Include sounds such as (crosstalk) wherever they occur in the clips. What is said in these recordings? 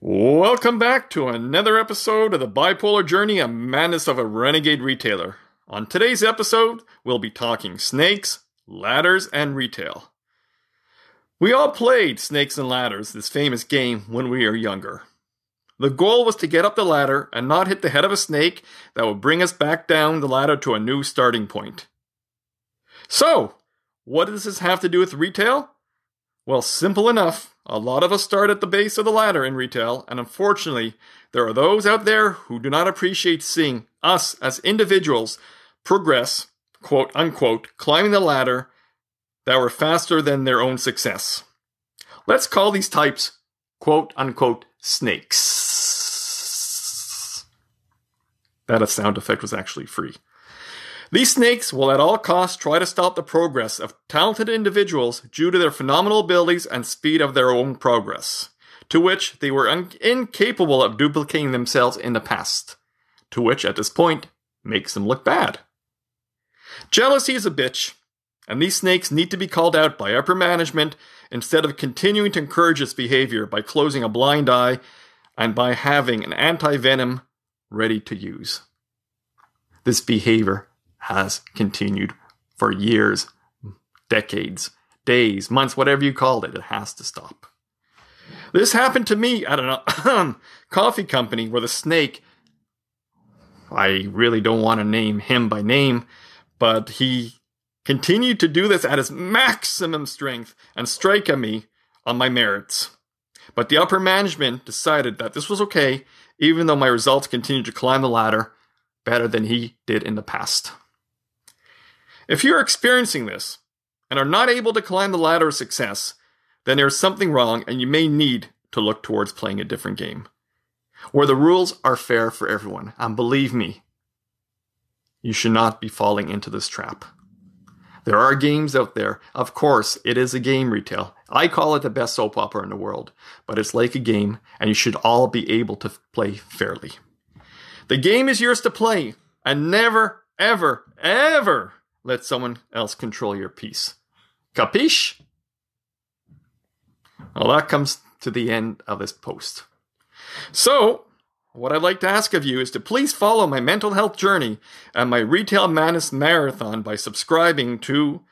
Welcome back to another episode of the Bipolar Journey and Madness of a Renegade Retailer. On today's episode, we'll be talking snakes, ladders, and retail. We all played Snakes and Ladders, this famous game, when we were younger. The goal was to get up the ladder and not hit the head of a snake that would bring us back down the ladder to a new starting point. So, what does this have to do with retail? Well, simple enough. A lot of us start at the base of the ladder in retail, and unfortunately, there are those out there who do not appreciate seeing us as individuals progress, quote unquote, climbing the ladder that were faster than their own success. Let's call these types, quote unquote, snakes. That a sound effect was actually free. These snakes will at all costs try to stop the progress of talented individuals due to their phenomenal abilities and speed of their own progress, to which they were un- incapable of duplicating themselves in the past, to which at this point makes them look bad. Jealousy is a bitch, and these snakes need to be called out by upper management instead of continuing to encourage its behavior by closing a blind eye and by having an anti venom ready to use. This behavior has continued for years, decades, days, months, whatever you call it. It has to stop. This happened to me at a um, (coughs) coffee company where the snake, I really don't want to name him by name, but he continued to do this at his maximum strength and strike at me on my merits. But the upper management decided that this was okay, even though my results continued to climb the ladder better than he did in the past. If you're experiencing this and are not able to climb the ladder of success, then there's something wrong and you may need to look towards playing a different game where the rules are fair for everyone. And believe me, you should not be falling into this trap. There are games out there. Of course, it is a game retail. I call it the best soap opera in the world, but it's like a game and you should all be able to play fairly. The game is yours to play and never, ever, ever let someone else control your peace. Capiche? Well, that comes to the end of this post. So, what I'd like to ask of you is to please follow my mental health journey and my Retail Madness Marathon by subscribing to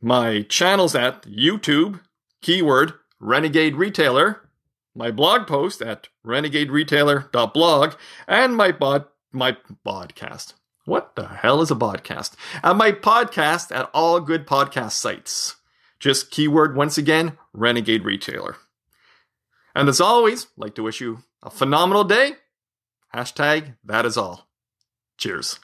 my channels at YouTube, keyword Renegade Retailer, my blog post at renegaderetailer.blog, and my bod my podcast. What the hell is a podcast? And my podcast at all good podcast sites. Just keyword once again, Renegade Retailer. And as always, like to wish you a phenomenal day. Hashtag that is all. Cheers.